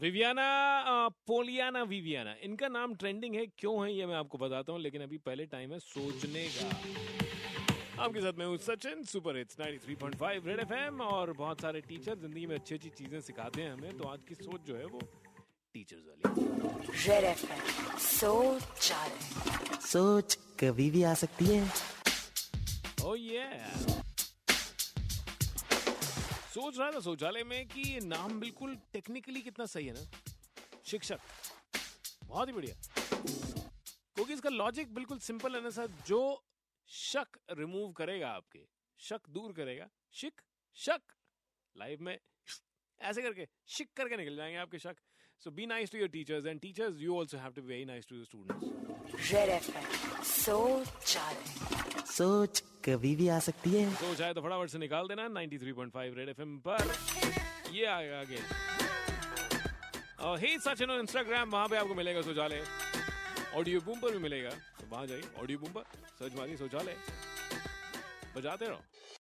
Viviana Poliana Viviana इनका नाम trending है क्यों है ये मैं आपको बताता हूँ लेकिन अभी पहले टाइम है सोचने का। आपके साथ मैं हूँ Sachin super hits 93.5 red FM और बहुत सारे टीचर ज़िंदगी में अच्छी अच्छी चीज़ें सिखाते हैं हमें तो आज की सोच जो है वो टीचर्स वाली रेड एफएम सोच सोच कभी भी आ सकती है। ओ ये सोच रहा था शौचालय में कि ये नाम बिल्कुल टेक्निकली कितना सही है ना? शिक्षक बहुत ही बढ़िया। क्योंकि इसका लॉजिक बिल्कुल सिंपल है ना सर जो शक रिमूव करेगा आपके शक दूर करेगा शिक शक लाइफ में ऐसे करके शिक करके निकल जाएँगे आपके शक। So be nice to your teachers and teachers you also have to be very nice to your students red FM सोच चार सोच कभी भी आ सकती है। तो चाहे तो फटाफट से निकाल देना 93.5 रेड एफएम पर। ये आएगा आगे। और हे सचिन ऑन इंस्टाग्राम वहाँ पे आपको मिलेगा शौचालय। ऑडियो बूम पर भी मिलेगा। तो वहाँ जाइए ऑडियो बूम पर। सर्च मारिए शौचालय। बजाते रहो।